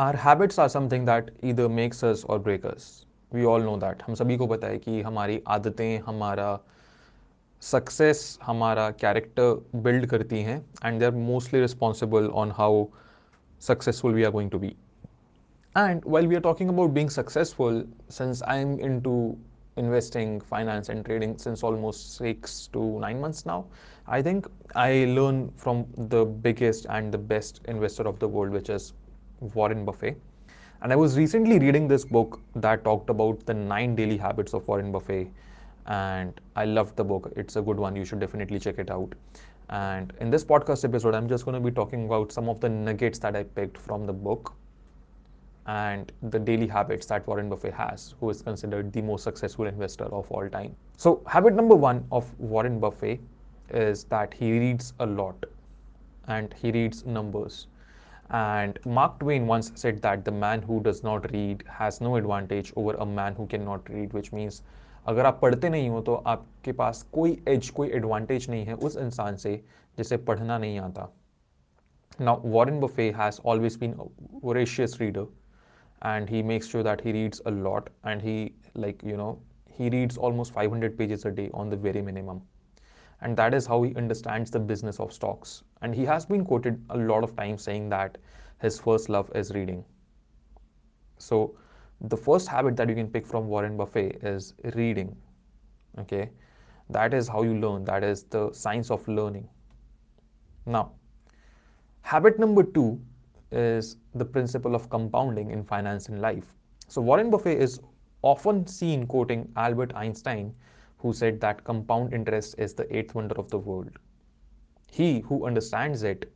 Our habits are something that either makes us or break us. We all know that. हम सभी को पता है कि हमारी आदतें हमारा सक्सेस हमारा कैरेक्टर बिल्ड करती हैं and they are mostly responsible on how successful we are going to B And while we are talking about being successful, since I'm into investing, finance, and trading since almost six to nine months now, I think I learn from the biggest and the best investor of the world, which is Warren Buffett. And I was recently reading this book that talked about the nine daily habits of Warren Buffett. And I loved the book. It's a good one. You should definitely check it out. And in this podcast episode, I'm just going to be talking about some of the nuggets that I picked from the book and the daily habits that Warren Buffett has, who is considered the most successful investor of all time. So, habit number one of Warren Buffett is that he reads a lot and he reads numbers. And Mark Twain once said that the man who does not read has no advantage over a man who cannot read, which means अगर आप पढ़ते नहीं हो तो आपके पास कोई as कोई advantage नहीं है उस इंसान से जिसे पढ़ना नहीं आता Now, Warren Buffett has always been a voracious reader and he makes sure that he reads a lot and he, like, you know, he reads almost 500 pages a day on the very minimum and that is how he understands the business of stocks. And he has been quoted a lot of times saying that his first love is reading. So, the first habit that you can pick from Warren Buffett is reading. Okay, that is how you learn, that is the science of learning. Now, habit number two is the principle of compounding in finance and life. So, Warren Buffett is often seen quoting Albert Einstein who said that compound interest is the eighth wonder of the world. He who understands it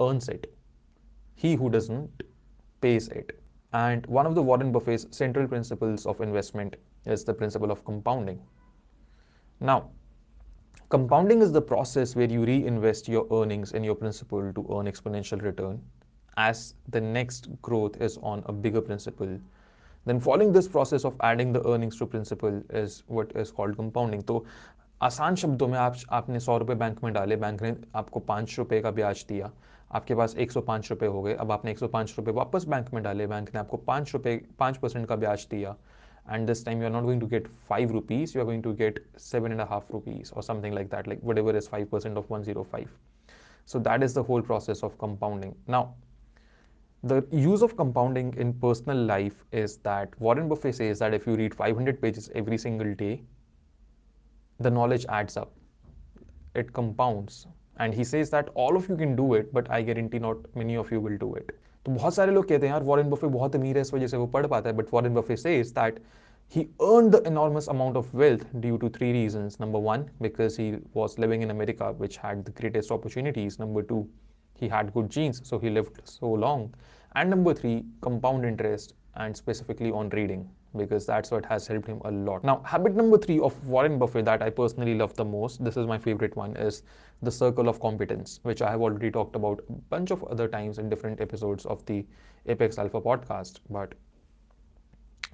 earns it. He who doesn't pays it. And one of the Warren Buffett's central principles of investment is the principle of compounding. Now, compounding is the process where you reinvest your earnings in your principal to earn exponential return as the next growth is on a bigger principal then following this process of adding the earnings to principal is what is called compounding. तो आसान शब्दों में आप, आपने सौ रुपये bank में डाले बैंक ने आपको पाँच रुपये का ब्याज दिया, आपके पास एक सौ पाँच रुपये हो गए, अब आपने एक सौ रुपये वापस बैंक में डाले बैंक ने आपको पाँच रुपये पाँच परसेंट का ब्याज दिया and this time you are not going to get five rupees you are going to get seven and half rupees और something like that like whatever is five percent of one zero five so that is the whole process of compounding now the use of compounding in personal life is that Warren Buffett says that if you read 500 pages every single day, the knowledge adds up. It compounds. And he says that all of you can do it, but I guarantee not many of you will do it. तो बहुत सारे लोग कहते हैं यार Warren Buffett बहुत अमीर है इस वजह से वो पढ़ पाता है but Warren Buffett says that he earned the enormous amount of wealth due to three reasons. Number one, because he was living in America, which had the greatest opportunities. Number two, he had good genes, so he lived so long. And number three, compound interest and specifically on reading because that's what has helped him a lot. Now, habit number three of Warren Buffett that I personally love the most, this is my favorite one, is the circle of competence, which I have already talked about a bunch of other times in different episodes of the Apex Alpha podcast. But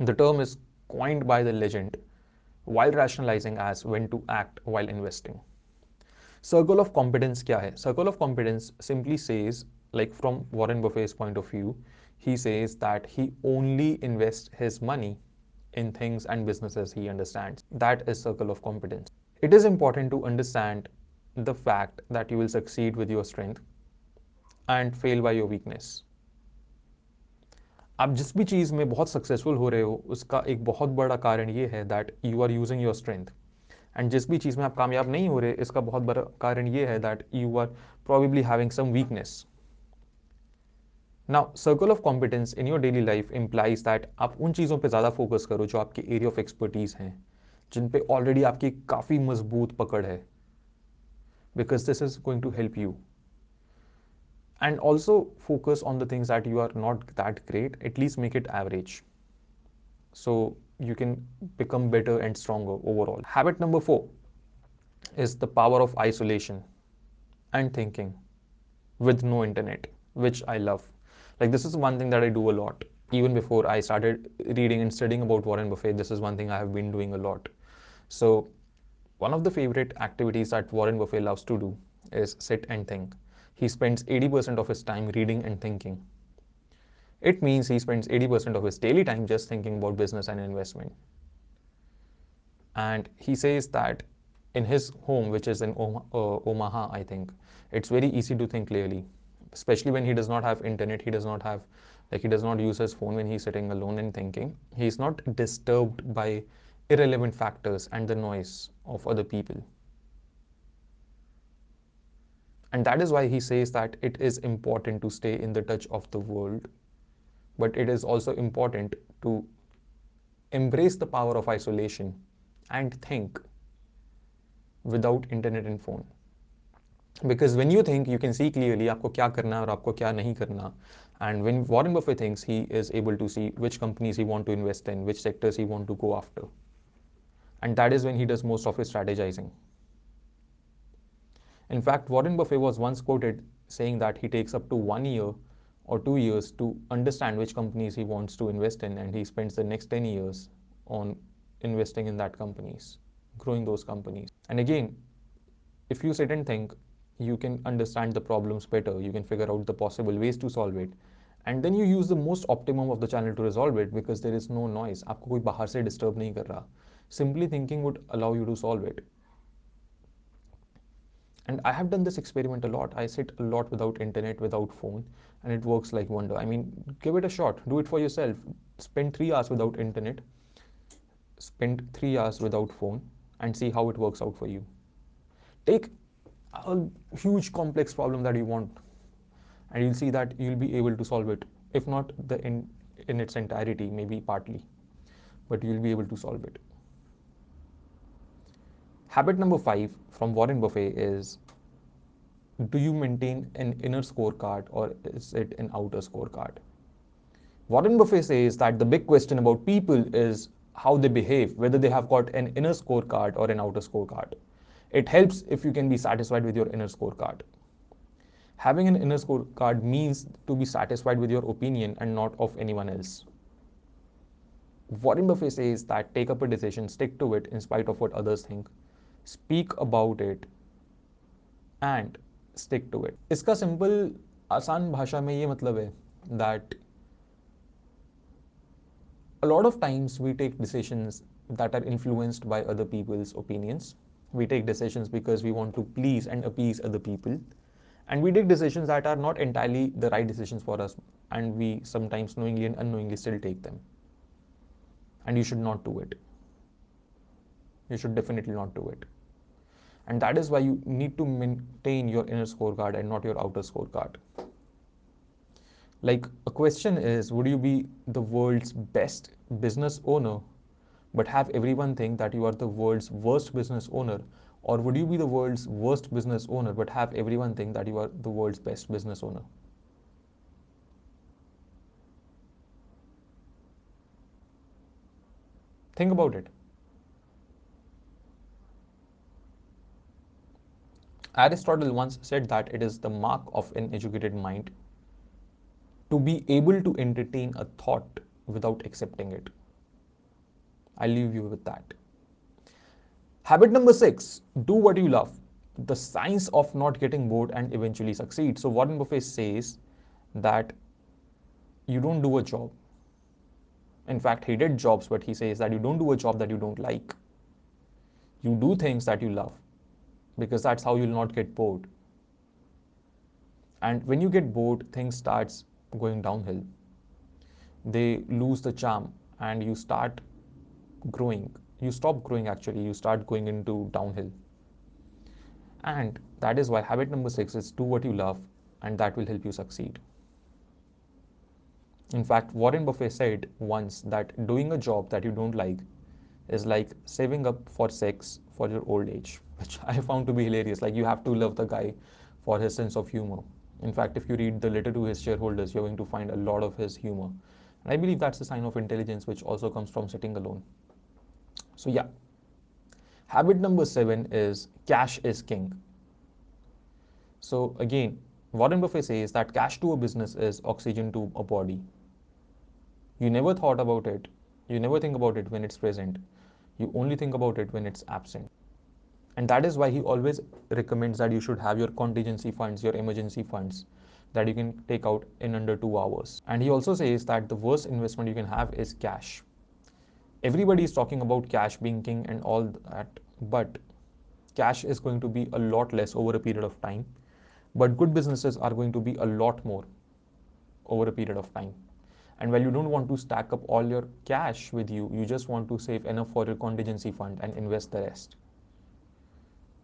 the term is coined by the legend while rationalizing as when to act while investing. Circle of competence क्या है? Circle of competence simply says like from Warren Buffett's point of view he says that he only invest his money in things and businesses he understand that is circle of competence it is important to understand the fact that you will succeed with your strength and fail by your weakness आप जिस भी चीज़ में बहुत successful हो रहे हो, उसका एक बहुत बड़ा कारण ये है that you are using your strength and जिस भी चीज़ में आप कामयाब नहीं हो रहे, इसका बहुत बड़ा कारण ये है that you are probably having some weakness now circle of competence in your daily life implies that आप उन चीज़ों पर ज़्यादा फोकस करो जो आपके एरिया ऑफ़ एक्सपर्टीज हैं, जिन पे ऑलरेडी आपकी काफ़ी मज़बूत पकड़ है. Because this is going to help you and also focus on the things that you are not that great at least make it average so you can become better and stronger overall. Habit number four is the power of isolation and thinking with no internet, which I love. Like, this is one thing that I do a lot. Even before I started reading and studying about Warren Buffett, this is one thing I have been doing a lot. So, one of the favorite activities that Warren Buffett loves to do is sit and think. He spends 80% of his time reading and thinking. It means he spends 80% of his daily time just thinking about business and investment. And he says that in his home, which is in uh, Omaha, I think, it's very easy to think clearly, especially when he does not have internet, he does not have, like, he does not use his phone when he's sitting alone and thinking. He's not disturbed by irrelevant factors and the noise of other people. And that is why he says that it is important to stay in the touch of the world, but it is also important to embrace the power of isolation and think without internet and phone. Because when you think you can see clearly aapko kya karna aur aapko kya nahi karna and when warren buffett thinks he is able to see which companies he want to invest in which sectors he want to go after. And that is when he does most of his strategizing. In fact warren buffett was once quoted saying that he takes up to one year or two years to understand which companies he wants to invest in and he spends the next 10 years on investing in that companies growing those companies. And again if you sit and think you can understand the problems better. You can figure out the possible ways to solve it. And then you use the most optimum of the channel to resolve it because there is no noise. disturb simply thinking would allow you to solve it. And I have done this experiment a lot. I sit a lot without internet, without phone, and it works like wonder. I mean, give it a shot. Do it for yourself. Spend three hours without internet. Spend three hours without phone and see how it works out for you. Take a huge complex problem that you want and you'll see that you'll be able to solve it. If not the in, in its entirety, maybe partly, but you'll be able to solve it. Habit number five from Warren Buffett is do you maintain an inner scorecard or is it an outer scorecard? Warren Buffett says that the big question about people is how they behave, whether they have got an inner scorecard or an outer scorecard. It helps if you can be satisfied with your inner scorecard. Having an inner scorecard means to be satisfied with your opinion and not of anyone else. Warren Buffett says that take up a decision, stick to it in spite of what others think speak about it and stick to it इसका simple आसान भाषा में ये मतलब है that a lot of times we take decisions that are influenced by other people's opinions we take decisions because we want to please and appease other people and we take decisions that are not entirely the right decisions for us and we sometimes knowingly and unknowingly still take them and you should not do it you should definitely not do it and that is why you need to maintain your inner scorecard and not your outer scorecard. Like a question is Would you be the world's best business owner, but have everyone think that you are the world's worst business owner? Or would you be the world's worst business owner, but have everyone think that you are the world's best business owner? Think about it. Aristotle once said that it is the mark of an educated mind to be able to entertain a thought without accepting it. I'll leave you with that. Habit number six do what you love. The science of not getting bored and eventually succeed. So, Warren Buffett says that you don't do a job. In fact, he did jobs, but he says that you don't do a job that you don't like. You do things that you love because that's how you'll not get bored. And when you get bored, things starts going downhill. They lose the charm and you start growing. You stop growing actually, you start going into downhill. And that is why habit number six is do what you love and that will help you succeed. In fact, Warren Buffett said once that doing a job that you don't like is like saving up for sex for your old age, which I found to be hilarious. Like you have to love the guy for his sense of humor. In fact, if you read the letter to his shareholders, you're going to find a lot of his humor. And I believe that's a sign of intelligence, which also comes from sitting alone. So, yeah. Habit number seven is cash is king. So, again, Warren Buffett says that cash to a business is oxygen to a body. You never thought about it. You never think about it when it's present. You only think about it when it's absent. And that is why he always recommends that you should have your contingency funds, your emergency funds. that you can take out in under two hours. And he also says that the worst investment you can have is cash. Everybody is talking about cash being king and all that, but cash is going to be a lot less over a period of time. But good businesses are going to be a lot more over a period of time. And while you don't want to stack up all your cash with you, you just want to save enough for your contingency fund and invest the rest.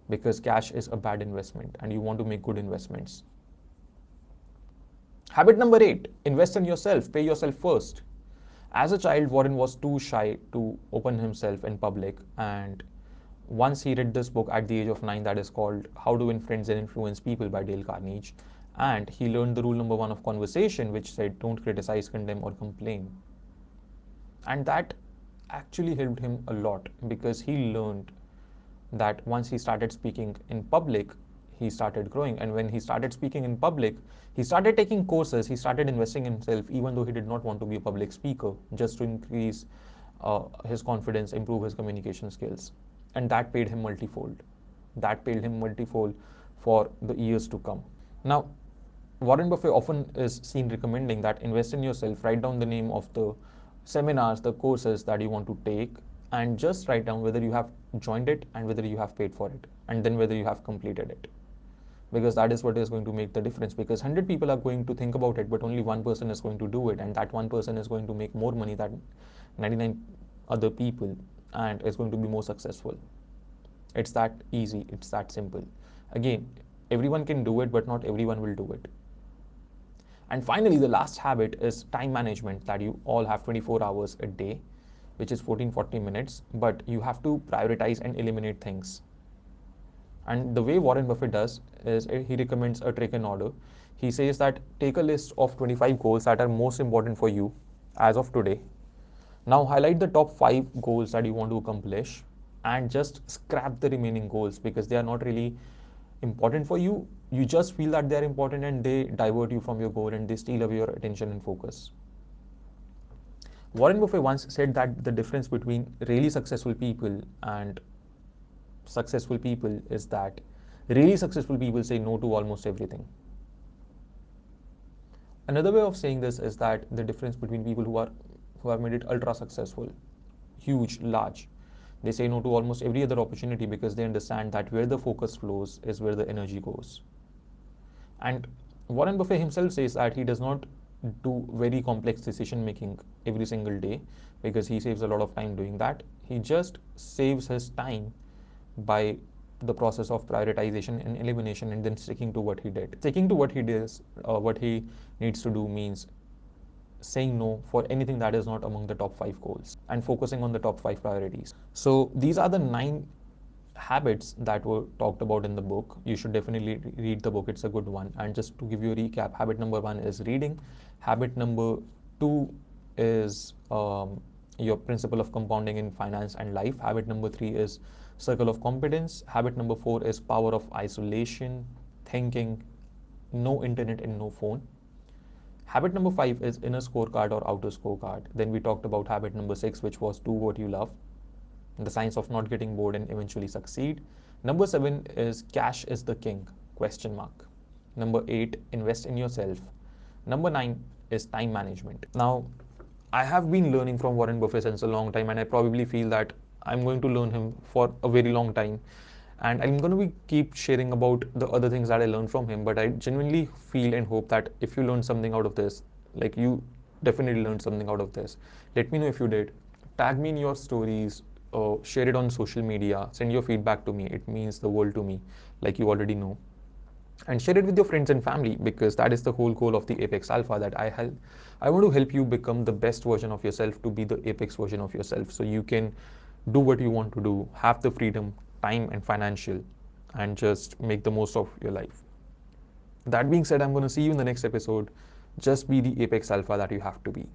Because cash is a bad investment and you want to make good investments. Habit number eight invest in yourself, pay yourself first. As a child, Warren was too shy to open himself in public. And once he read this book at the age of nine, that is called How to Win Friends and Influence People by Dale Carnegie and he learned the rule number one of conversation, which said don't criticize, condemn, or complain. And that actually helped him a lot because he learned that once he started speaking in public, he started growing. And when he started speaking in public, he started taking courses, he started investing in himself, even though he did not want to be a public speaker, just to increase uh, his confidence, improve his communication skills. And that paid him multifold. That paid him multifold for the years to come. Now, Warren Buffett often is seen recommending that invest in yourself, write down the name of the seminars, the courses that you want to take, and just write down whether you have joined it and whether you have paid for it, and then whether you have completed it. Because that is what is going to make the difference. Because 100 people are going to think about it, but only one person is going to do it, and that one person is going to make more money than 99 other people and is going to be more successful. It's that easy, it's that simple. Again, everyone can do it, but not everyone will do it. And finally, the last habit is time management that you all have 24 hours a day, which is 14 40 minutes, but you have to prioritize and eliminate things. And the way Warren Buffett does is eh, he recommends a trick and order. He says that take a list of 25 goals that are most important for you as of today. Now highlight the top five goals that you want to accomplish and just scrap the remaining goals because they are not really important for you you just feel that they're important and they divert you from your goal and they steal away your attention and focus. Warren Buffett once said that the difference between really successful people and successful people is that really successful people say no to almost everything. Another way of saying this is that the difference between people who are who have made it ultra successful, huge, large, they say no to almost every other opportunity because they understand that where the focus flows is where the energy goes. And Warren Buffett himself says that he does not do very complex decision making every single day because he saves a lot of time doing that. He just saves his time by the process of prioritization and elimination and then sticking to what he did. Sticking to what he does, uh, what he needs to do means saying no for anything that is not among the top five goals and focusing on the top five priorities. So these are the nine habits that were talked about in the book. You should definitely read the book, it's a good one. And just to give you a recap, habit number one is reading, habit number two is um, your principle of compounding in finance and life, habit number three is circle of competence, habit number four is power of isolation, thinking, no internet and no phone. Habit number five is inner scorecard or outer scorecard. Then we talked about habit number six, which was do what you love the science of not getting bored and eventually succeed. Number seven is cash is the king, question mark. Number eight, invest in yourself. Number nine is time management. Now, I have been learning from Warren Buffett since a long time, and I probably feel that I'm going to learn him for a very long time. And I'm going to be keep sharing about the other things that I learned from him. But I genuinely feel and hope that if you learned something out of this, like you definitely learned something out of this, let me know if you did. Tag me in your stories, uh, share it on social media, send your feedback to me. It means the world to me, like you already know. And share it with your friends and family because that is the whole goal of the Apex Alpha that I help. I want to help you become the best version of yourself to be the apex version of yourself so you can do what you want to do, have the freedom, time, and financial, and just make the most of your life. That being said, I'm going to see you in the next episode. Just be the apex alpha that you have to be.